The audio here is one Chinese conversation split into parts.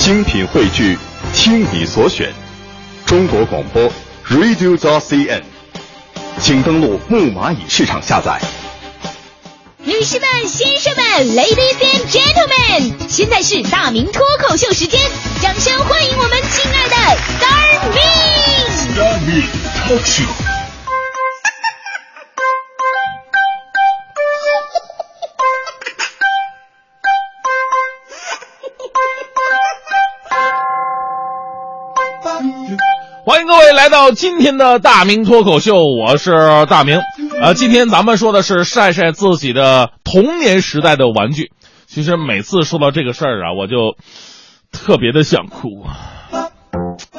精品汇聚，听你所选，中国广播 Radio t CN，请登录木蚂蚁市场下载。女士们、先生们，Ladies and Gentlemen，现在是大明脱口秀时间，掌声欢迎我们亲爱的 Star Me。Star Me Talk Show。各位来到今天的大明脱口秀，我是大明。呃，今天咱们说的是晒晒自己的童年时代的玩具。其实每次说到这个事儿啊，我就特别的想哭，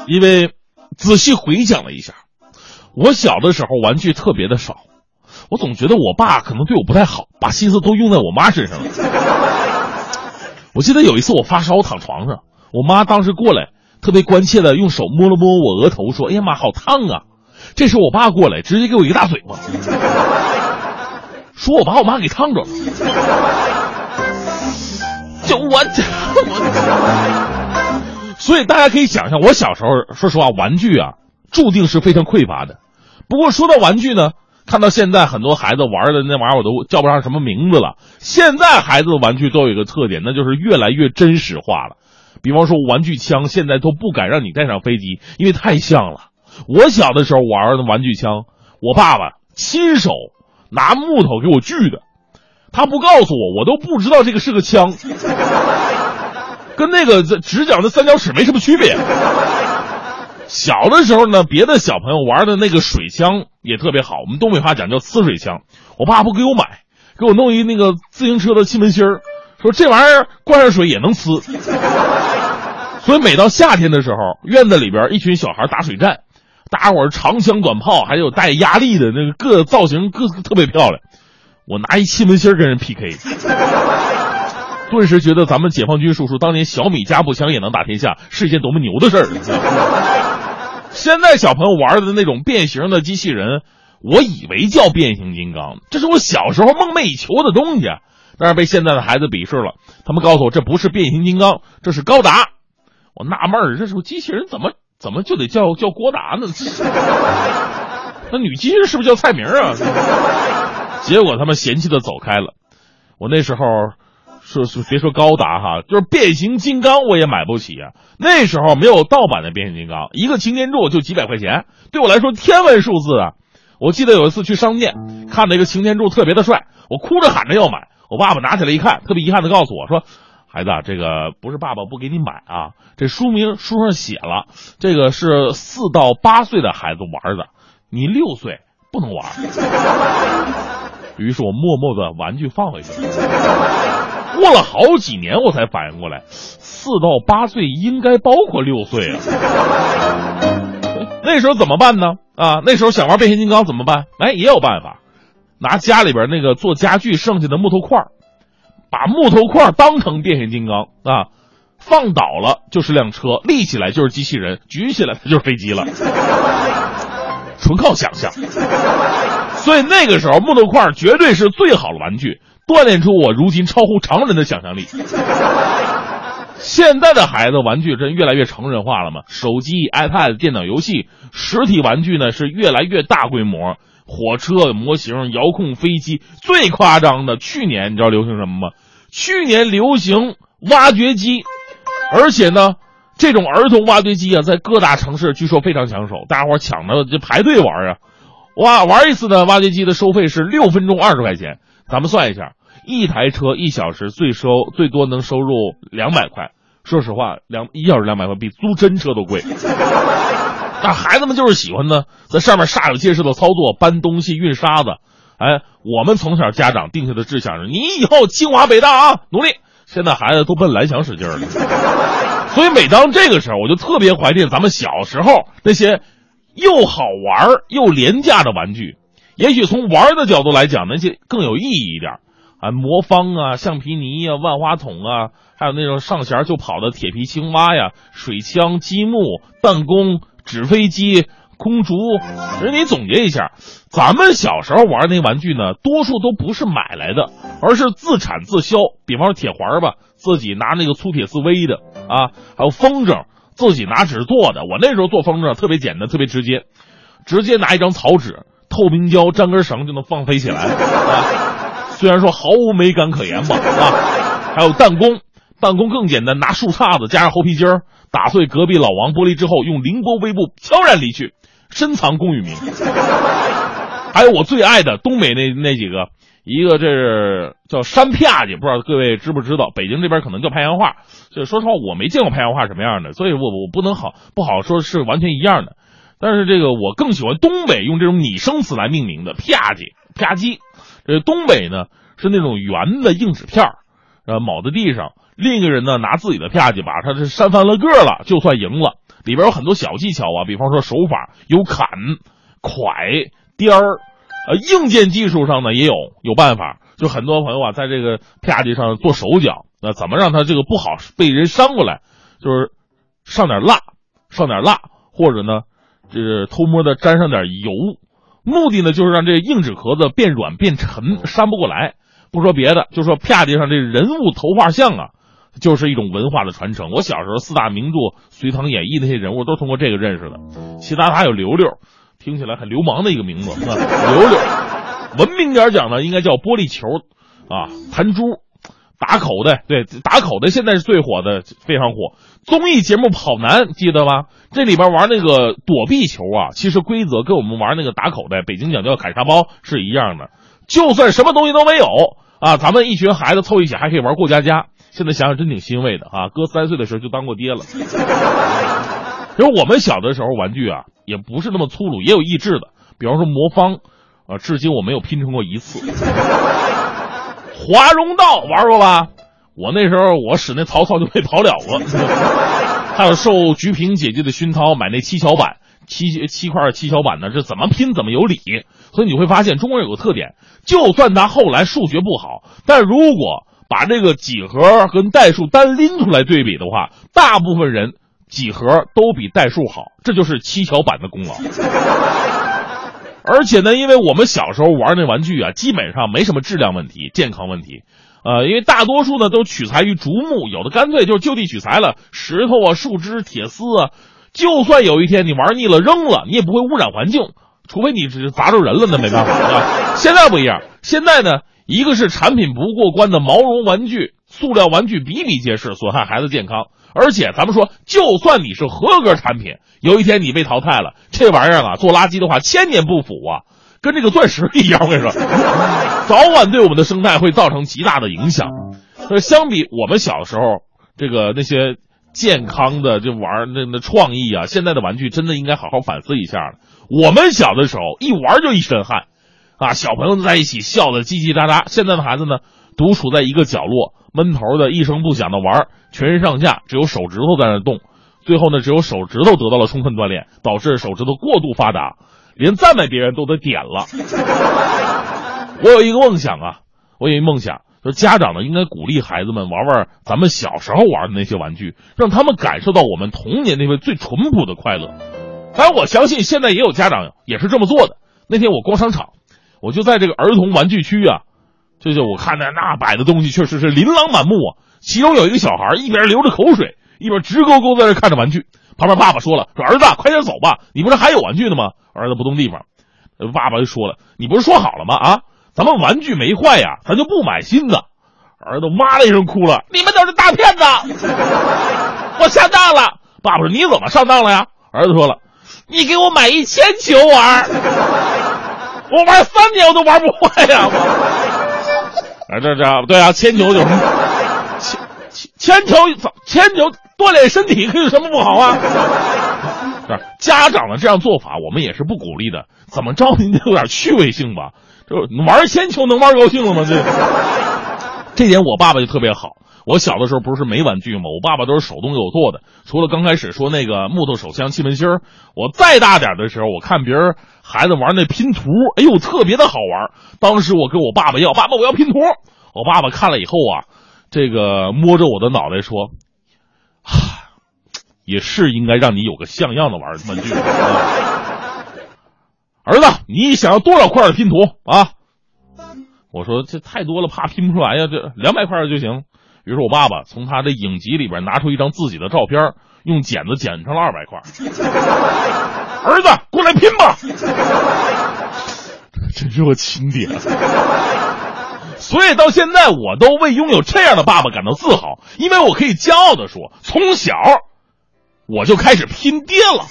因为仔细回想了一下，我小的时候玩具特别的少，我总觉得我爸可能对我不太好，把心思都用在我妈身上了。我记得有一次我发烧，躺床上，我妈当时过来。特别关切的用手摸了摸我额头，说：“哎呀妈，好烫啊！”这时我爸过来，直接给我一个大嘴巴，说我把我妈给烫着了。就我我，所以大家可以想象，我小时候说实话，玩具啊，注定是非常匮乏的。不过说到玩具呢，看到现在很多孩子玩的那玩意儿，我都叫不上什么名字了。现在孩子的玩具都有一个特点，那就是越来越真实化了。比方说玩具枪，现在都不敢让你带上飞机，因为太像了。我小的时候玩的玩具枪，我爸爸亲手拿木头给我锯的，他不告诉我，我都不知道这个是个枪，跟那个直角的三角尺没什么区别。小的时候呢，别的小朋友玩的那个水枪也特别好，我们东北话讲叫呲水枪。我爸不给我买，给我弄一那个自行车的气门芯儿，说这玩意儿灌上水也能呲。所以每到夏天的时候，院子里边一群小孩打水战，大家伙长枪短炮，还有带压力的那个各造型各特别漂亮。我拿一气门芯跟人 PK，顿时觉得咱们解放军叔叔当年小米加步枪也能打天下是一件多么牛的事儿。现在小朋友玩的那种变形的机器人，我以为叫变形金刚，这是我小时候梦寐以求的东西，但是被现在的孩子鄙视了。他们告诉我这不是变形金刚，这是高达。我纳闷儿，这时候机器人怎么怎么就得叫叫郭达呢？那女机器人是不是叫蔡明啊？结果他们嫌弃的走开了。我那时候说说别说高达哈，就是变形金刚我也买不起啊。那时候没有盗版的变形金刚，一个擎天柱就几百块钱，对我来说天文数字啊。我记得有一次去商店看到一个擎天柱特别的帅，我哭着喊着要买。我爸爸拿起来一看，特别遗憾的告诉我说。孩子，这个不是爸爸不给你买啊，这书名书上写了，这个是四到八岁的孩子玩的，你六岁不能玩。于是我默默的玩具放回去。过了好几年，我才反应过来，四到八岁应该包括六岁啊。那时候怎么办呢？啊，那时候想玩变形金刚怎么办？哎，也有办法，拿家里边那个做家具剩下的木头块把木头块当成变形金刚啊，放倒了就是辆车，立起来就是机器人，举起来它就是飞机了，纯靠想象。所以那个时候木头块绝对是最好的玩具，锻炼出我如今超乎常人的想象力。现在的孩子玩具真越来越成人化了嘛？手机、iPad、电脑游戏，实体玩具呢是越来越大规模。火车模型、遥控飞机，最夸张的，去年你知道流行什么吗？去年流行挖掘机，而且呢，这种儿童挖掘机啊，在各大城市据说非常抢手，大家伙抢着就排队玩啊。哇，玩一次呢，挖掘机的收费是六分钟二十块钱，咱们算一下，一台车一小时最收最多能收入两百块。说实话，两一小时两百块比租真车都贵。那孩子们就是喜欢呢，在上面煞有介事的操作，搬东西、运沙子。哎，我们从小家长定下的志向是，你以后清华北大啊，努力。现在孩子都奔蓝翔使劲了。所以每当这个时候，我就特别怀念咱们小时候那些又好玩又廉价的玩具。也许从玩的角度来讲，那些更有意义一点。啊，魔方啊，橡皮泥呀，万花筒啊，还有那种上弦就跑的铁皮青蛙呀，水枪、积木、弹弓。纸飞机、空竹。人你总结一下，咱们小时候玩那玩具呢，多数都不是买来的，而是自产自销。比方说铁环吧，自己拿那个粗铁丝围的啊，还有风筝，自己拿纸做的。我那时候做风筝特别简单，特别直接，直接拿一张草纸，透明胶粘根绳就能放飞起来啊。虽然说毫无美感可言吧啊，还有弹弓。办公更简单，拿树杈子加上猴皮筋儿打碎隔壁老王玻璃之后，用凌波微步悄然离去，深藏功与名。还有我最爱的东北那那几个，一个这是叫山啪叽，不知道各位知不知道？北京这边可能叫拍洋画，就说实话我没见过拍洋画什么样的，所以我我不能好不好说是完全一样的。但是这个我更喜欢东北用这种拟声词来命名的啪叽啪叽。这东北呢是那种圆的硬纸片儿，呃，铆在地上。另一个人呢，拿自己的啪叽把他是扇翻了个了，就算赢了。里边有很多小技巧啊，比方说手法有砍、蒯、颠儿，呃，硬件技术上呢也有有办法。就很多朋友啊，在这个啪叽上做手脚，那怎么让他这个不好被人扇过来？就是上点蜡，上点蜡，或者呢，这偷摸的沾上点油，目的呢就是让这硬纸壳子变软变沉，扇不过来。不说别的，就说啪叽上这人物头画像啊。就是一种文化的传承。我小时候四大名著《隋唐演义》那些人物都通过这个认识的。其他还有刘刘，听起来很流氓的一个名字。刘刘，文明点讲呢，应该叫玻璃球啊，弹珠，打口袋。对，打口袋现在是最火的，非常火。综艺节目《跑男》记得吗？这里边玩那个躲避球啊，其实规则跟我们玩那个打口袋，北京讲叫砍沙包是一样的。就算什么东西都没有啊，咱们一群孩子凑一起还可以玩过家家。现在想想真挺欣慰的啊！哥三岁的时候就当过爹了。其实我们小的时候玩具啊，也不是那么粗鲁，也有益智的。比方说魔方，啊，至今我没有拼成过一次。华容道玩过吧？我那时候我使那曹操就没跑了过。还有受菊萍姐姐的熏陶，买那七巧板，七七块七巧板呢，这怎么拼怎么有理。所以你会发现中国人有个特点，就算他后来数学不好，但如果把这个几何跟代数单拎出来对比的话，大部分人几何都比代数好，这就是七巧板的功劳。而且呢，因为我们小时候玩那玩具啊，基本上没什么质量问题、健康问题，呃，因为大多数呢都取材于竹木，有的干脆就是就地取材了，石头啊、树枝、铁丝啊，就算有一天你玩腻了扔了，你也不会污染环境，除非你是砸着人了，那没办法啊。现在不一样，现在呢。一个是产品不过关的毛绒玩具、塑料玩具比比皆是，损害孩子健康。而且咱们说，就算你是合格产品，有一天你被淘汰了，这玩意儿啊，做垃圾的话千年不腐啊，跟这个钻石一样。我跟你说，早晚对我们的生态会造成极大的影响。所以相比我们小时候，这个那些健康的就玩那那创意啊，现在的玩具真的应该好好反思一下了。我们小的时候一玩就一身汗。啊，小朋友在一起笑得叽叽喳喳。现在的孩子呢，独处在一个角落，闷头的一声不响的玩，全身上下只有手指头在那动。最后呢，只有手指头得到了充分锻炼，导致手指头过度发达，连赞美别人都得点了。我有一个梦想啊，我有一个梦想，说家长呢应该鼓励孩子们玩玩咱们小时候玩的那些玩具，让他们感受到我们童年那份最淳朴的快乐。当然，我相信现在也有家长也是这么做的。那天我逛商场。我就在这个儿童玩具区啊，这就我看着那摆的东西确实是琳琅满目啊。其中有一个小孩一边流着口水，一边直勾勾在那看着玩具。旁边爸爸说了：“说儿子，快点走吧，你不是还有玩具呢吗？”儿子不动地方，爸爸就说了：“你不是说好了吗？啊，咱们玩具没坏呀，咱就不买新的。”儿子哇的一声哭了：“你们都是大骗子！我上当了。”爸爸说：“你怎么上当了呀？”儿子说了：“你给我买一铅球玩。”我玩三年我都玩不坏呀！啊，这这对啊，铅球就是铅铅球，铅球锻炼身体可有什么不好啊？家长的这样做法，我们也是不鼓励的。怎么着，您得有点趣味性吧？就玩铅球能玩高兴了吗？这 这点我爸爸就特别好。我小的时候不是没玩具吗？我爸爸都是手动给我做的。除了刚开始说那个木头手枪、气门芯儿，我再大点的时候，我看别人孩子玩那拼图，哎呦，特别的好玩。当时我跟我爸爸要，爸爸我要拼图。我爸爸看了以后啊，这个摸着我的脑袋说：“啊也是应该让你有个像样的玩玩具。”儿子，你想要多少块的拼图啊？”我说：“这太多了，怕拼不出来呀，这两百块的就行。”于是我爸爸从他的影集里边拿出一张自己的照片，用剪子剪成了二百块。儿子，过来拼吧！真是我亲爹。所以到现在，我都为拥有这样的爸爸感到自豪，因为我可以骄傲的说，从小我就开始拼爹了。